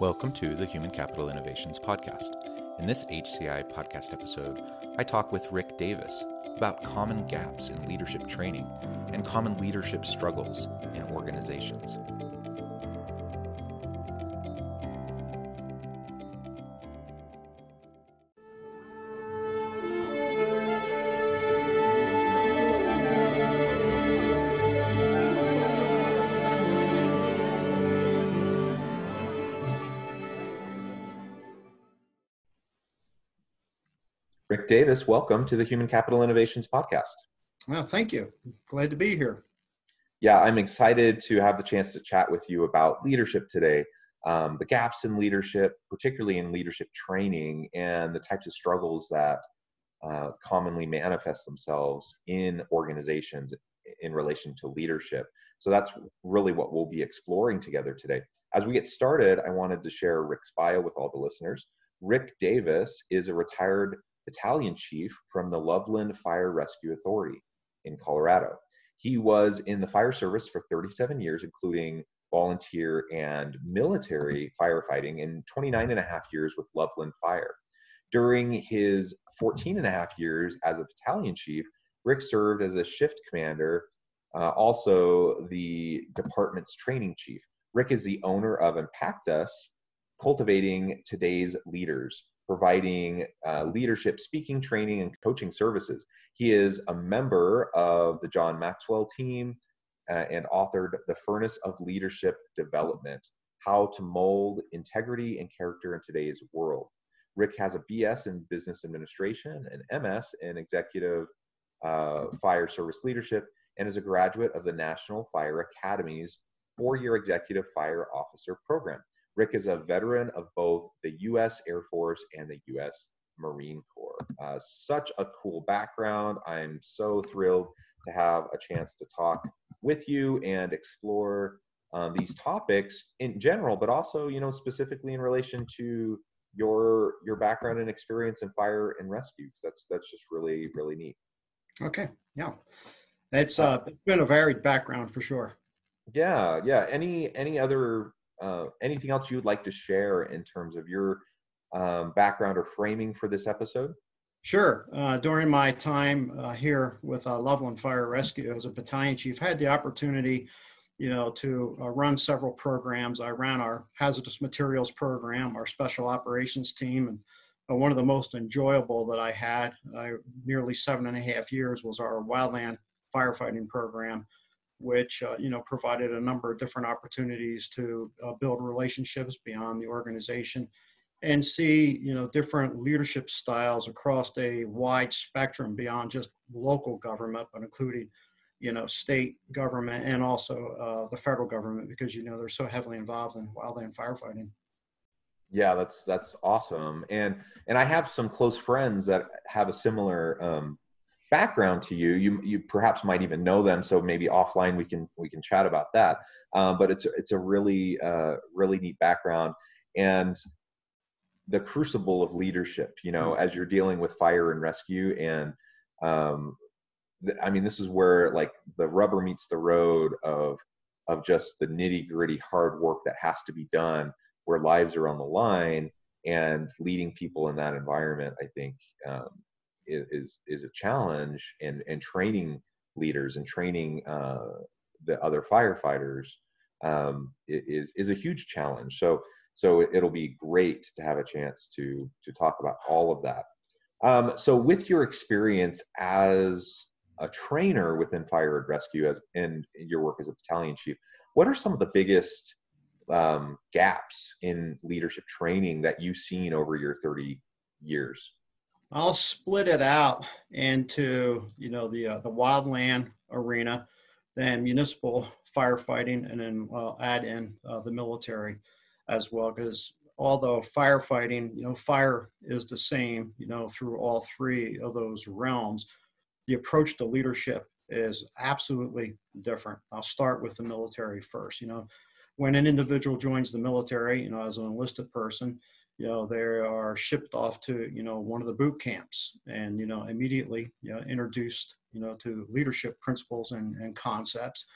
Welcome to the Human Capital Innovations Podcast. In this HCI podcast episode, I talk with Rick Davis about common gaps in leadership training and common leadership struggles in organizations. Rick Davis, welcome to the Human Capital Innovations Podcast. Well, thank you. Glad to be here. Yeah, I'm excited to have the chance to chat with you about leadership today, um, the gaps in leadership, particularly in leadership training, and the types of struggles that uh, commonly manifest themselves in organizations in relation to leadership. So that's really what we'll be exploring together today. As we get started, I wanted to share Rick's bio with all the listeners. Rick Davis is a retired battalion chief from the Loveland Fire Rescue Authority in Colorado. He was in the fire service for 37 years, including volunteer and military firefighting, and 29 and a half years with Loveland Fire. During his 14 and a half years as a battalion chief, Rick served as a shift commander, uh, also the department's training chief. Rick is the owner of Impactus, cultivating today's leaders, providing uh, leadership speaking training and coaching services. He is a member of the John Maxwell team uh, and authored The Furnace of Leadership Development How to Mold Integrity and Character in Today's World. Rick has a BS in Business Administration, an MS in Executive uh, Fire Service Leadership, and is a graduate of the National Fire Academy's four year Executive Fire Officer Program. Rick is a veteran of both the U.S. Air Force and the U.S. Marine Corps. Uh, such a cool background. I'm so thrilled to have a chance to talk with you and explore um, these topics in general, but also, you know, specifically in relation to your your background and experience in fire and rescue. That's that's just really really neat. Okay, yeah, it's uh, it's been a varied background for sure. Yeah, yeah. Any any other uh, anything else you'd like to share in terms of your um, background or framing for this episode? Sure. Uh, during my time uh, here with uh, Loveland Fire Rescue as a battalion chief, I had the opportunity, you know, to uh, run several programs. I ran our hazardous materials program, our special operations team, and one of the most enjoyable that I had, I, nearly seven and a half years, was our wildland firefighting program which uh, you know provided a number of different opportunities to uh, build relationships beyond the organization and see you know different leadership styles across a wide spectrum beyond just local government but including you know state government and also uh, the federal government because you know they're so heavily involved in wildland firefighting. Yeah that's that's awesome. And and i have some close friends that have a similar um, background to you you you perhaps might even know them so maybe offline we can we can chat about that. Um, but it's it's a really uh, really neat background. And the crucible of leadership you know as you're dealing with fire and rescue and um, th- i mean this is where like the rubber meets the road of of just the nitty gritty hard work that has to be done where lives are on the line and leading people in that environment i think um, is is a challenge and and training leaders and training uh, the other firefighters um, is is a huge challenge. So so it'll be great to have a chance to to talk about all of that. Um, so with your experience as a trainer within fire and rescue as and your work as a battalion chief, what are some of the biggest um, gaps in leadership training that you've seen over your 30 years? I'll split it out into you know the uh, the wildland arena, then municipal firefighting, and then I'll add in uh, the military as well. Because although firefighting, you know, fire is the same, you know, through all three of those realms, the approach to leadership is absolutely different. I'll start with the military first. You know, when an individual joins the military, you know, as an enlisted person, you know, they are shipped off to, you know, one of the boot camps and, you know, immediately, you know, introduced, you know, to leadership principles and, and concepts.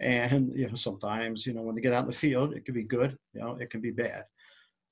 And, you know, sometimes, you know, when they get out in the field, it can be good, you know, it can be bad.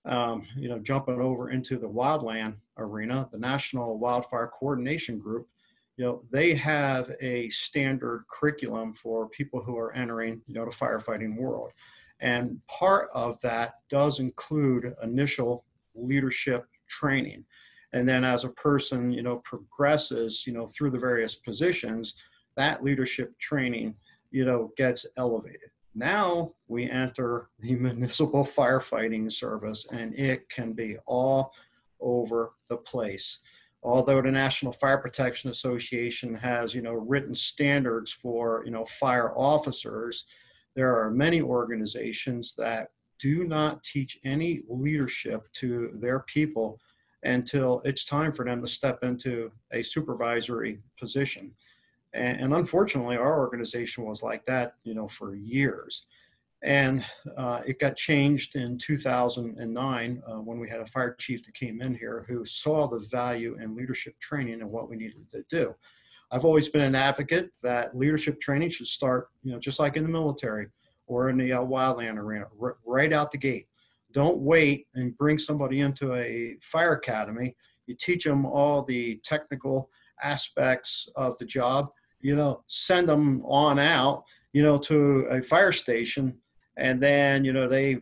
Um, you know, jumping over into the wildland arena, the National Wildfire Coordination Group, you know, they have a standard curriculum for people who are entering, you know, the firefighting world. And part of that does include initial leadership training. And then as a person, you know, progresses, you know, through the various positions, that leadership training, you know, gets elevated. Now we enter the municipal firefighting service and it can be all over the place. Although the National Fire Protection Association has, you know, written standards for, you know, fire officers, there are many organizations that do not teach any leadership to their people until it's time for them to step into a supervisory position. And, and unfortunately, our organization was like that, you know, for years. And uh, it got changed in 2009 uh, when we had a fire chief that came in here who saw the value in leadership training and what we needed to do. I've always been an advocate that leadership training should start, you know, just like in the military or in the uh, wildland arena, r- right out the gate. Don't wait and bring somebody into a fire academy. You teach them all the technical aspects of the job. You know, send them on out, you know, to a fire station, and then you know they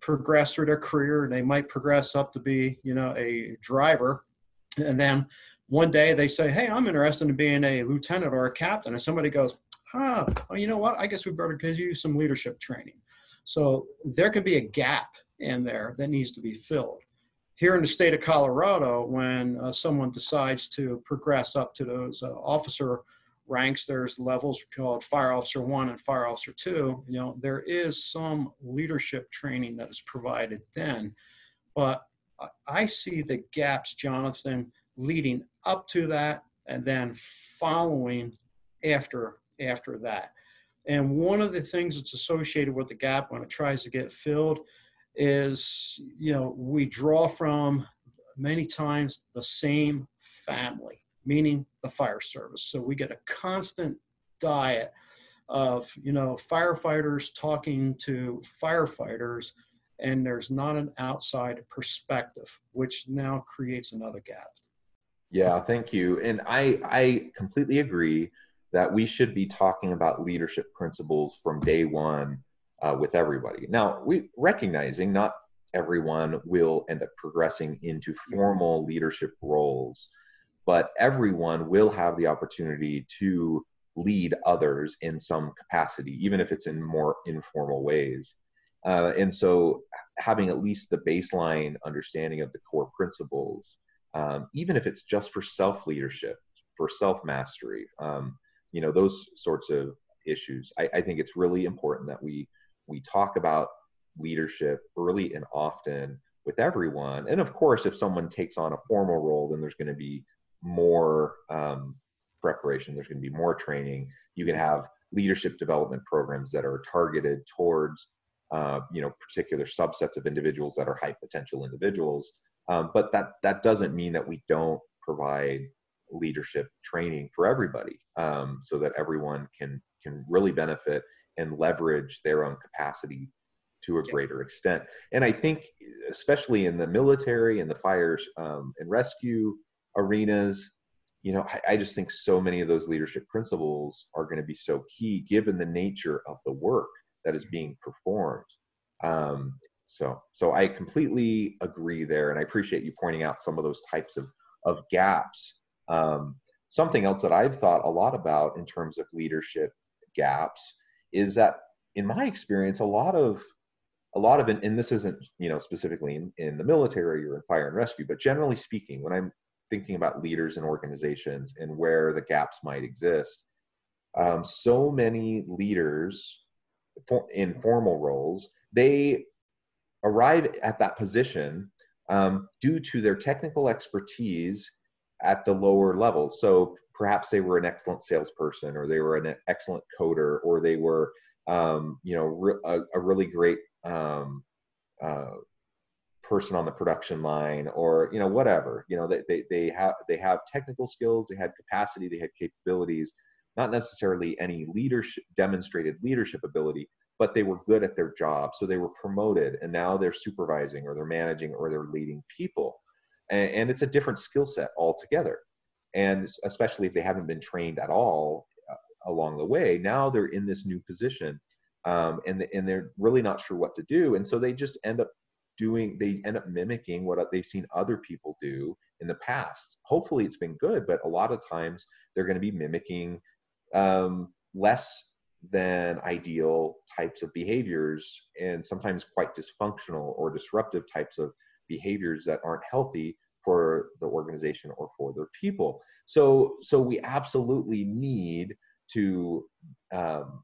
progress through their career. And they might progress up to be, you know, a driver, and then one day they say, "Hey, I'm interested in being a lieutenant or a captain," and somebody goes, "Ah, well, you know what? I guess we better give you some leadership training." So there could be a gap in there that needs to be filled. Here in the state of Colorado, when uh, someone decides to progress up to those uh, officer ranks, there's levels called Fire Officer One and Fire Officer Two. You know, there is some leadership training that is provided then, but I see the gaps, Jonathan, leading up to that and then following after after that. And one of the things that's associated with the gap when it tries to get filled is, you know, we draw from many times the same family, meaning the fire service. So we get a constant diet of, you know, firefighters talking to firefighters, and there's not an outside perspective, which now creates another gap. Yeah, thank you. And I I completely agree that we should be talking about leadership principles from day one uh, with everybody. Now, we recognizing not everyone will end up progressing into formal leadership roles, but everyone will have the opportunity to lead others in some capacity, even if it's in more informal ways. Uh, and so, having at least the baseline understanding of the core principles um, even if it's just for self leadership, for self mastery, um, you know, those sorts of issues. I, I, think it's really important that we we talk about leadership early and often with everyone. And of course, if someone takes on a formal role, then there's going to be more um, preparation. There's going to be more training. You can have leadership development programs that are targeted towards uh, you know particular subsets of individuals that are high potential individuals um, but that that doesn't mean that we don't provide leadership training for everybody, um, so that everyone can can really benefit and leverage their own capacity to a greater extent. And I think, especially in the military and the fires um, and rescue arenas, you know, I, I, just think so many of those leadership principles are going to be so key given the nature of the work that is being performed. Um, so, so I completely agree there, and I appreciate you pointing out some of those types of of gaps. Um, something else that I've thought a lot about in terms of leadership gaps is that, in my experience, a lot of a lot of and this isn't you know specifically in, in the military or in fire and rescue, but generally speaking, when I'm thinking about leaders and organizations and where the gaps might exist, um, so many leaders in formal roles, they arrive at that position um, due to their technical expertise at the lower levels. So perhaps they were an excellent salesperson, or they were an excellent coder, or they were, um, you know, re- a, a, really great um, uh, person on the production line, or you know, whatever. You know, they, they they have they have technical skills, they had capacity, they had capabilities, not necessarily any leadership demonstrated leadership ability, but they were good at their job. So they were promoted and now they're supervising or they're managing or they're leading people. And, and it's a different skill set altogether. And especially if they haven't been trained at all uh, along the way, now they're in this new position um, and, and they're really not sure what to do. And so they just end up doing, they end up mimicking what they've seen other people do in the past. Hopefully it's been good, but a lot of times they're going to be mimicking um, less than ideal types of behaviors and sometimes quite dysfunctional or disruptive types of behaviors that aren't healthy for the organization or for their people. So so we absolutely need to um,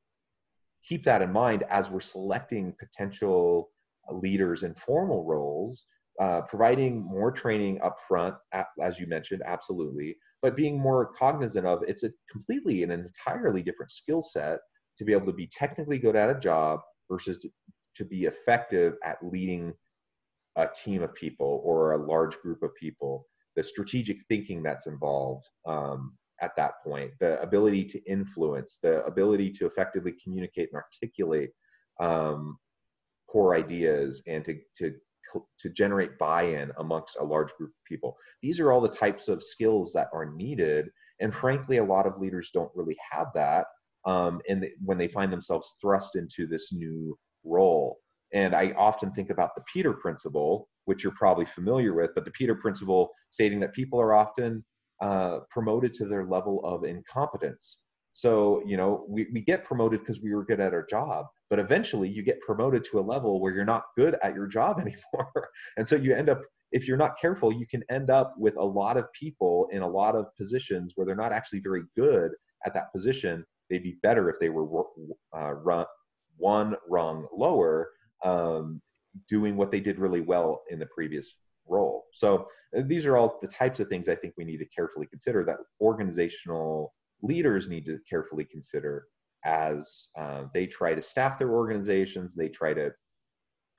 keep that in mind as we're selecting potential leaders in formal roles uh, providing more training up front as you mentioned absolutely but being more cognizant of it's a completely an entirely different skill set to be able to be technically good at a job versus to, to be effective at leading a team of people or a large group of people the strategic thinking that's involved um, at that point the ability to influence the ability to effectively communicate and articulate um, core ideas and to, to to generate buy-in amongst a large group of people these are all the types of skills that are needed and frankly a lot of leaders don't really have that um, and when they find themselves thrust into this new role. And I often think about the Peter Principle, which you're probably familiar with, but the Peter Principle stating that people are often uh, promoted to their level of incompetence. So, you know, we, we get promoted because we were good at our job, but eventually you get promoted to a level where you're not good at your job anymore. and so you end up, if you're not careful, you can end up with a lot of people in a lot of positions where they're not actually very good at that position they'd be better if they were uh, run, one rung lower, um, doing what they did really well in the previous role. So uh, these are all the types of things I think we need to carefully consider that organizational leaders need to carefully consider as uh, they try to staff their organizations, they try to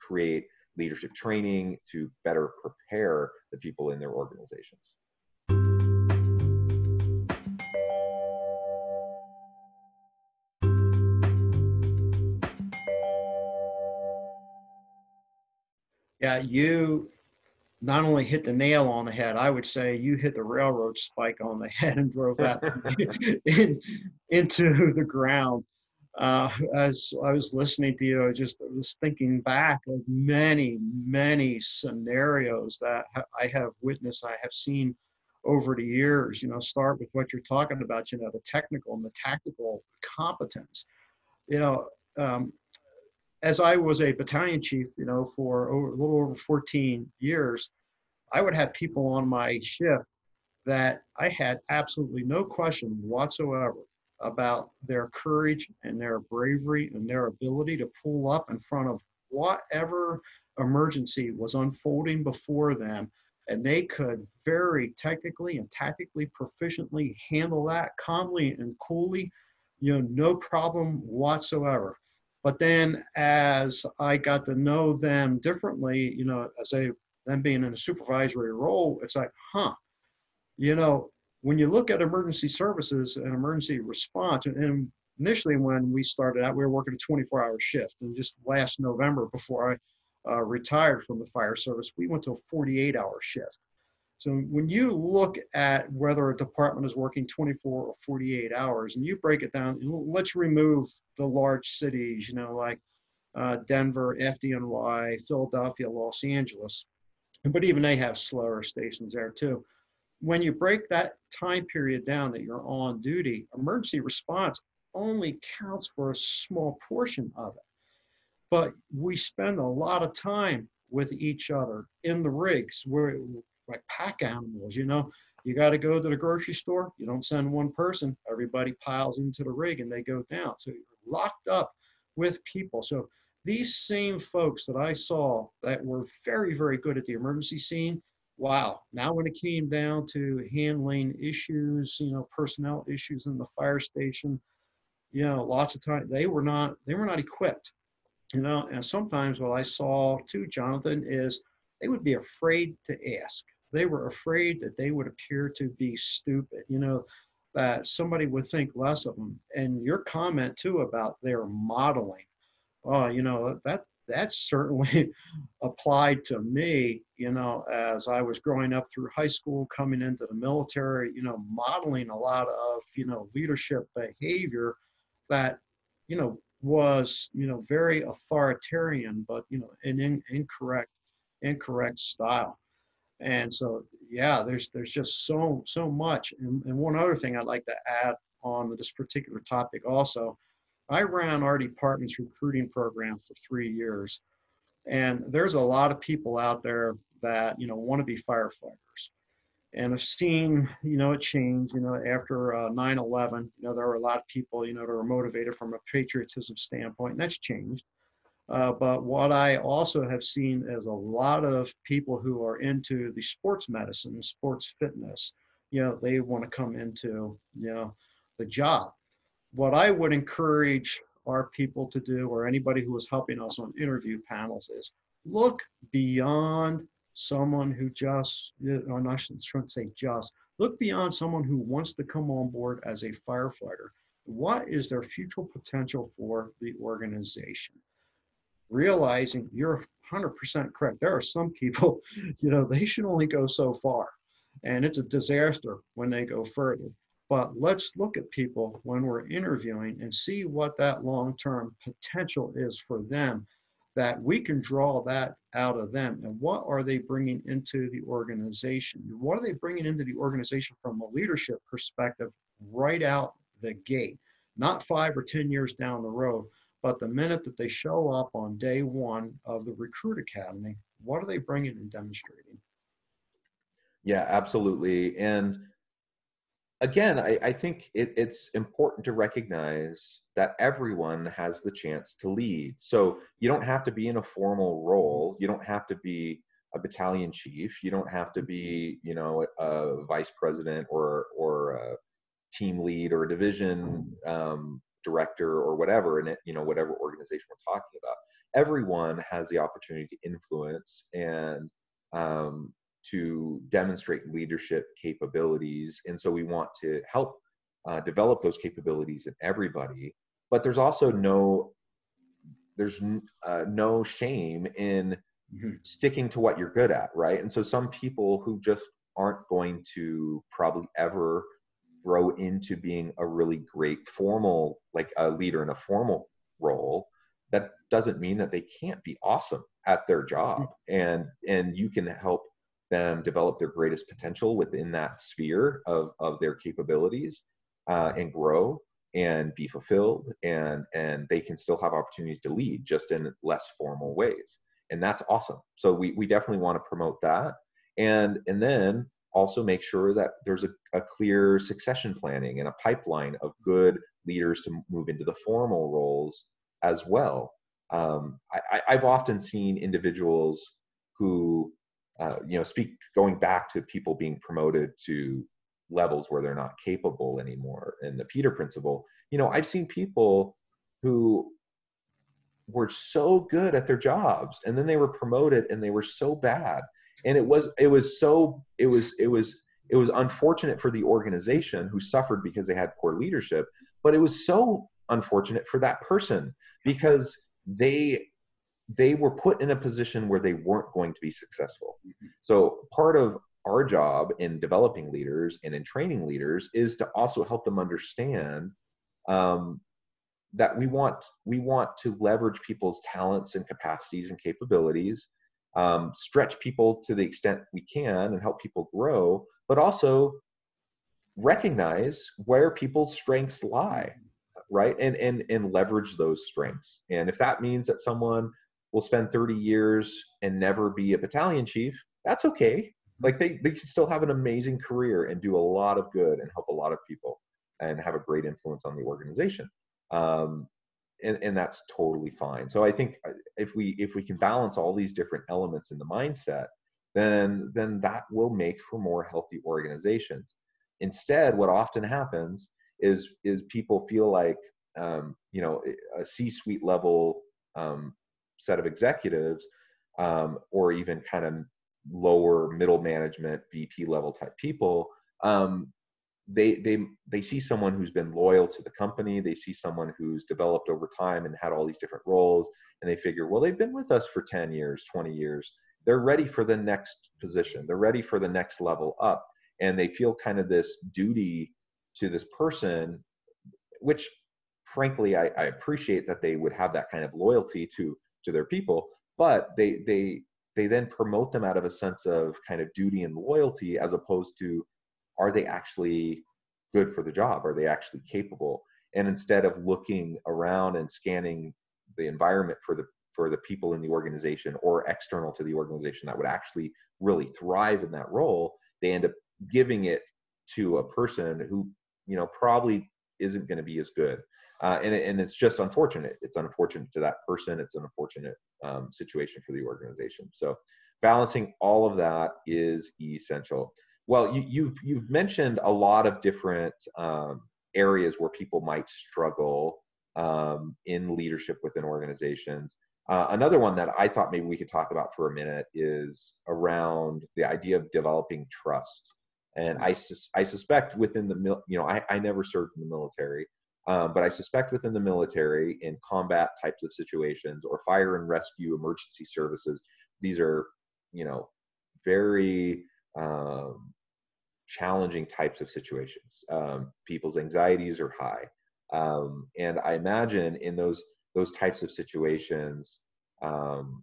create leadership training to better prepare the people in their organizations. You not only hit the nail on the head, I would say you hit the railroad spike on the head and drove that in, into the ground. Uh, as I was listening to you, I just was thinking back of many, many scenarios that I have witnessed, I have seen over the years. You know, start with what you're talking about, you know, the technical and the tactical competence. You know, um, as I was a battalion chief, you know, for over, a little over 14 years, I would have people on my shift that I had absolutely no question whatsoever about their courage and their bravery and their ability to pull up in front of whatever emergency was unfolding before them. And they could very technically and tactically proficiently handle that calmly and coolly, you know, no problem whatsoever. But then as I got to know them differently, you know, as they them being in a supervisory role, it's like, huh, you know, when you look at emergency services and emergency response, and initially when we started out, we were working a 24 hour shift. And just last November, before I uh, retired from the fire service, we went to a 48 hour shift. So when you look at whether a department is working 24 or 48 hours, and you break it down, let's remove the large cities, you know, like uh, Denver, FDNY, Philadelphia, Los Angeles, but even they have slower stations there too. When you break that time period down that you're on duty, emergency response only counts for a small portion of it. But we spend a lot of time with each other in the rigs. We're, like pack animals, you know. You got to go to the grocery store. You don't send one person. Everybody piles into the rig and they go down. So you're locked up with people. So these same folks that I saw that were very, very good at the emergency scene, wow. Now when it came down to handling issues, you know, personnel issues in the fire station, you know, lots of times they were not they were not equipped. You know, and sometimes what I saw too, Jonathan, is they would be afraid to ask. They were afraid that they would appear to be stupid. You know, that somebody would think less of them. And your comment too about their modeling, oh, you know, that that certainly applied to me, you know, as I was growing up through high school, coming into the military, you know, modeling a lot of, you know, leadership behavior that, you know, was, you know, very authoritarian, but, you know, an in, incorrect, incorrect style. And so, yeah, there's there's just so so much. And, and one other thing I'd like to add on this particular topic also, I ran our department's recruiting program for three years, and there's a lot of people out there that you know want to be firefighters, and I've seen you know it change. You know after uh, 9/11, you know there were a lot of people you know that were motivated from a patriotism standpoint, and that's changed. Uh, but what I also have seen is a lot of people who are into the sports medicine, sports fitness, you know, they want to come into, you know, the job. What I would encourage our people to do, or anybody who is helping us on interview panels, is look beyond someone who just, or I shouldn't say just, look beyond someone who wants to come on board as a firefighter. What is their future potential for the organization? Realizing you're 100% correct. There are some people, you know, they should only go so far. And it's a disaster when they go further. But let's look at people when we're interviewing and see what that long term potential is for them, that we can draw that out of them. And what are they bringing into the organization? What are they bringing into the organization from a leadership perspective right out the gate? Not five or 10 years down the road, but the minute that they show up on day one of the Recruit Academy, what are they bringing and demonstrating? Yeah, absolutely. And again, I, I think it, it's important to recognize that everyone has the chance to lead. So you don't have to be in a formal role. You don't have to be a battalion chief. You don't have to be, you know, a vice president or or a team lead or a division um, director or whatever in it, you know, whatever organization we're talking about. Everyone has the opportunity to influence and um, to demonstrate leadership capabilities. And so we want to help uh, develop those capabilities in everybody. But there's also no there's uh, no shame in mm-hmm. sticking to what you're good at, right? And so some people who just aren't going to probably ever grow into being a really great formal like a leader in a formal role that doesn't mean that they can't be awesome at their job. And and you can help them develop their greatest potential within that sphere of of their capabilities uh, and grow and be fulfilled and and they can still have opportunities to lead just in less formal ways. And that's awesome. So we we definitely want to promote that. And and then also make sure that there's a, a clear succession planning and a pipeline of good leaders to move into the formal roles as well. Um, I, have often seen individuals who, uh, you know, speak going back to people being promoted to levels where they're not capable anymore. And the Peter principle, you know, I've seen people who were so good at their jobs and then they were promoted and they were so bad and it was it was so it was it was it was unfortunate for the organization who suffered because they had poor leadership but it was so unfortunate for that person because they they were put in a position where they weren't going to be successful mm-hmm. so part of our job in developing leaders and in training leaders is to also help them understand um, that we want we want to leverage people's talents and capacities and capabilities um, stretch people to the extent we can and help people grow, but also recognize where people's strengths lie, right? And and and leverage those strengths. And if that means that someone will spend 30 years and never be a battalion chief, that's okay. Like they, they can still have an amazing career and do a lot of good and help a lot of people and have a great influence on the organization. Um, and, and that's totally fine. So I think uh, if we if we can balance all these different elements in the mindset, then then that will make for more healthy organizations. Instead, what often happens is is people feel like um, you know a C-suite level um, set of executives, um, or even kind of lower middle management VP level type people um, they they they see someone who's been loyal to the company. They see someone who's developed over time and had all these different roles and they figure well they've been with us for 10 years 20 years. They're ready for the next position. They're ready for the next level up. And they feel kind of this duty to this person which frankly I, I appreciate that they would have that kind of loyalty to to their people but they they they then promote them out of a sense of kind of duty and loyalty as opposed to are they actually good for the job? Are they actually capable? And instead of looking around and scanning the environment for the for the people in the organization or external to the organization that would actually really thrive in that role, they end up giving it to a person who you know probably isn't going to be as good. Uh, and, and it's just unfortunate. It's unfortunate to that person. It's an unfortunate um, situation for the organization. So balancing all of that is essential. Well, you, you've you've mentioned a lot of different um, areas where people might struggle um, in leadership within organizations. Uh, another one that I thought maybe we could talk about for a minute is around the idea of developing trust. And I, sus- I suspect within the mil- you know I, I never served in the military, um, but I suspect within the military in combat types of situations or fire and rescue emergency services, these are you know very um, challenging types of situations. Um, people's anxieties are high, um, and I imagine in those those types of situations, um,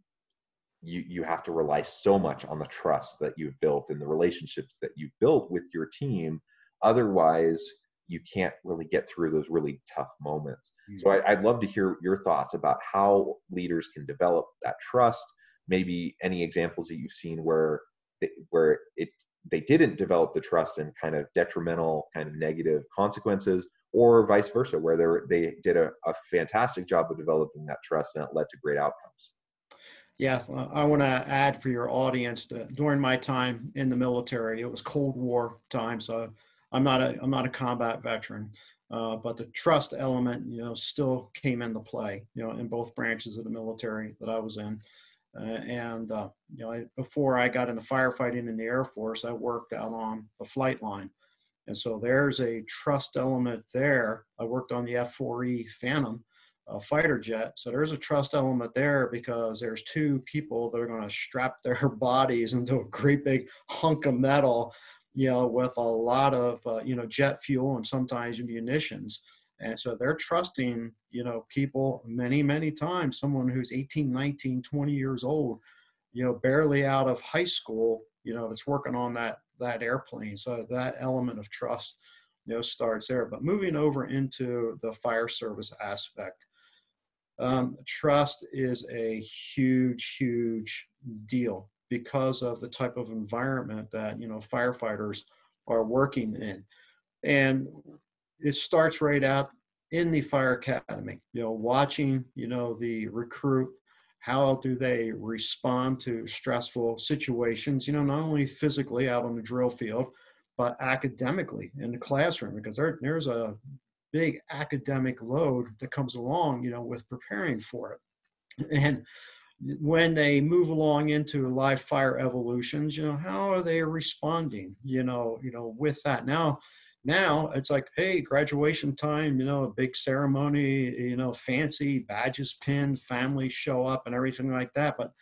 you you have to rely so much on the trust that you've built and the relationships that you've built with your team. Otherwise, you can't really get through those really tough moments. Mm-hmm. So I, I'd love to hear your thoughts about how leaders can develop that trust. Maybe any examples that you've seen where where it they didn't develop the trust and kind of detrimental kind of negative consequences or vice versa where they they did a, a fantastic job of developing that trust and it led to great outcomes. Yeah i want to add for your audience that during my time in the military it was cold war time so i'm not a i'm not a combat veteran uh, but the trust element you know still came into play you know in both branches of the military that i was in and uh, you know, I, before I got into firefighting in the Air Force, I worked out on the flight line, and so there's a trust element there. I worked on the F4E Phantom uh, fighter jet, so there's a trust element there because there's two people that are going to strap their bodies into a great big hunk of metal, you know, with a lot of uh, you know jet fuel and sometimes munitions. And so they're trusting, you know, people many, many times, someone who's 18, 19, 20 years old, you know, barely out of high school, you know, that's working on that, that airplane. So that element of trust, you know, starts there. But moving over into the fire service aspect, um, trust is a huge, huge deal because of the type of environment that, you know, firefighters are working in. And it starts right out in the fire academy you know watching you know the recruit how do they respond to stressful situations you know not only physically out on the drill field but academically in the classroom because there, there's a big academic load that comes along you know with preparing for it. And when they move along into live fire evolutions you know how are they responding you know you know with that? Now now it's like, hey, graduation time, you know, a big ceremony, you know, fancy badges pinned, families show up and everything like that. But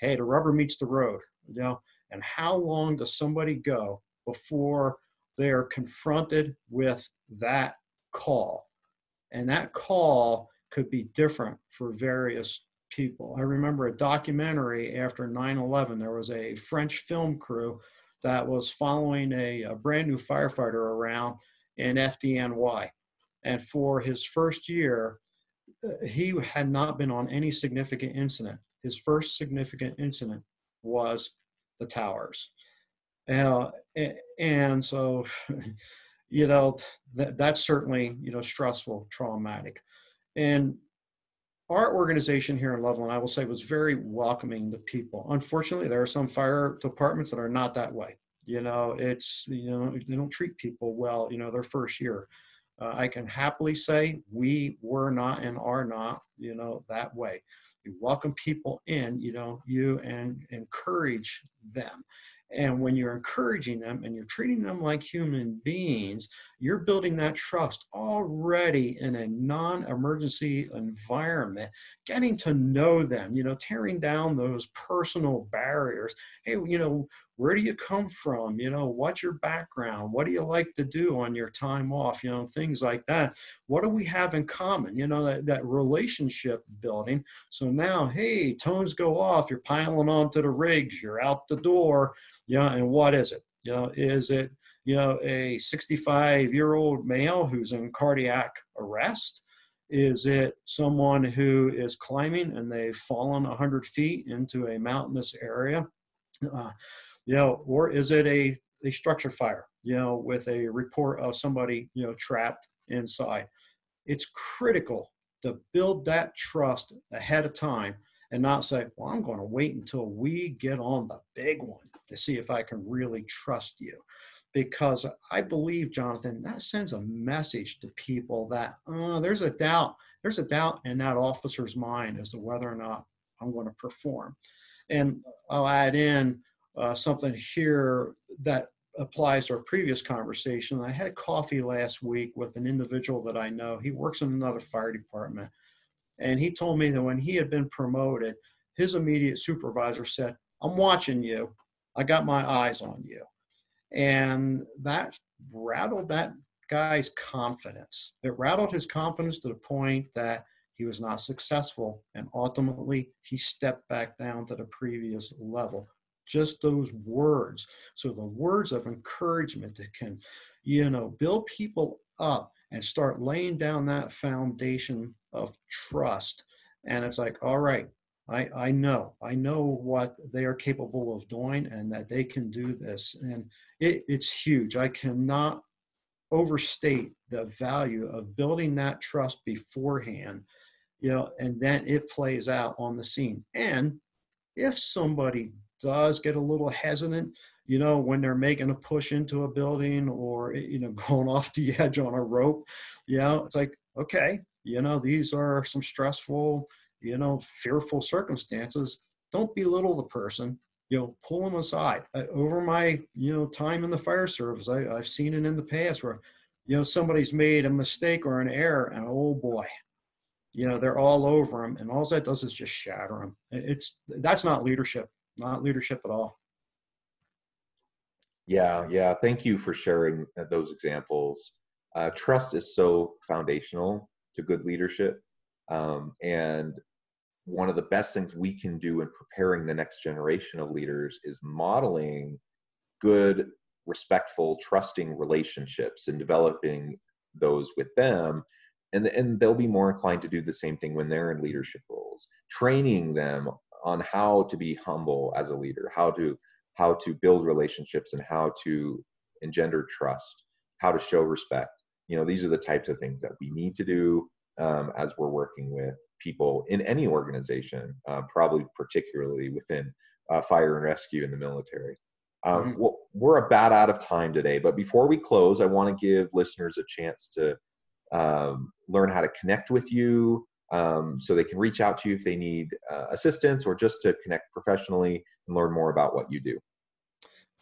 hey, the rubber meets the road, you know. And how long does somebody go before they're confronted with that call? And that call could be different for various people. I remember a documentary after 9 11, there was a French film crew that was following a, a brand new firefighter around in FDNY. And for his first year, uh, he had not been on any significant incident. His first significant incident was the towers. Uh, and so, you know, that, that's certainly, you know, stressful, traumatic. And our organization here in Loveland, I will say, was very welcoming to people. Unfortunately, there are some fire departments that are not that way. You know, it's you know they don't treat people well. You know, their first year. Uh, I can happily say we were not and are not, you know, that way. You welcome people in, you know, you and encourage them. And when you're encouraging them and you're treating them like human beings, you're building that trust already in a non emergency environment, getting to know them, you know, tearing down those personal barriers. Hey, you know, where do you come from? You know, what's your background? What do you like to do on your time off? You know, things like that. What do we have in common? You know, that, that relationship building. So now, hey, tones go off, you're piling onto the rigs, you're out the door yeah, and what is it? You know, is it you know a 65 year old male who's in cardiac arrest? Is it someone who is climbing and they've fallen 100 feet into a mountainous area? Uh, you know, or is it a, a structure fire, you know, with a report of somebody, you know, trapped inside? It's critical to build that trust ahead of time and not say, well, I'm going to wait until we get on the big one to see if I can really trust you. Because I believe, Jonathan, that sends a message to people that uh, there's a doubt. There's a doubt in that officer's mind as to whether or not I'm going to perform. And I'll add in uh, something here that applies to our previous conversation. I had a coffee last week with an individual that I know. He works in another fire department. And he told me that when he had been promoted, his immediate supervisor said, I'm watching you. I got my eyes on you. And that rattled that guy's confidence. It rattled his confidence to the point that he was not successful. And ultimately, he stepped back down to the previous level. Just those words. So, the words of encouragement that can, you know, build people up and start laying down that foundation of trust. And it's like, all right, I, I know, I know what they are capable of doing and that they can do this. And it, it's huge. I cannot overstate the value of building that trust beforehand, you know, and then it plays out on the scene. And if somebody does get a little hesitant, you know, when they're making a push into a building or, you know, going off the edge on a rope, you know, it's like, okay, you know, these are some stressful, you know, fearful circumstances, don't belittle the person. You know, pull them aside. I, over my, you know, time in the fire service, I, I've seen it in the past where, you know, somebody's made a mistake or an error, and oh boy, you know, they're all over them, and all that does is just shatter them. It's that's not leadership, not leadership at all. Yeah, yeah. Thank you for sharing those examples. Uh, trust is so foundational to good leadership. Um, and one of the best things we can do in preparing the next generation of leaders is modeling good, respectful, trusting relationships and developing those with them. And, and they'll be more inclined to do the same thing when they're in leadership roles, training them on how to be humble as a leader, how to how to build relationships and how to engender trust, how to show respect. You know, these are the types of things that we need to do um, as we're working with people in any organization, uh, probably particularly within uh, fire and rescue in the military. Um, mm-hmm. We're about out of time today, but before we close, I want to give listeners a chance to um, learn how to connect with you um, so they can reach out to you if they need uh, assistance or just to connect professionally and learn more about what you do.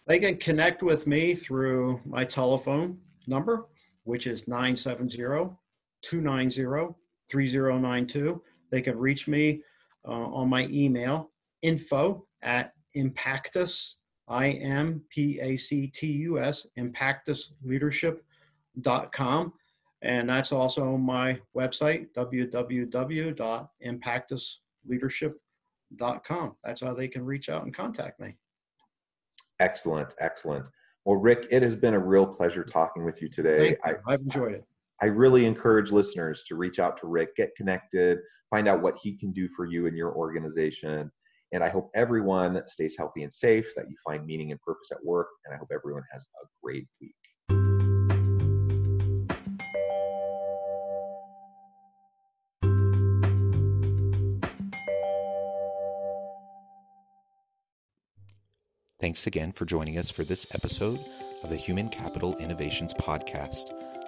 They can connect with me through my telephone number, which is 970 290 3092. They can reach me uh, on my email, info at impactus, I M P A C T U S, impactusleadership.com. And that's also my website, www.impactusleadership.com. That's how they can reach out and contact me. Excellent, excellent. Well, Rick, it has been a real pleasure talking with you today. You. I, I've enjoyed it. I really encourage listeners to reach out to Rick, get connected, find out what he can do for you and your organization. And I hope everyone stays healthy and safe, that you find meaning and purpose at work. And I hope everyone has a great week. Thanks again for joining us for this episode of the Human Capital Innovations Podcast.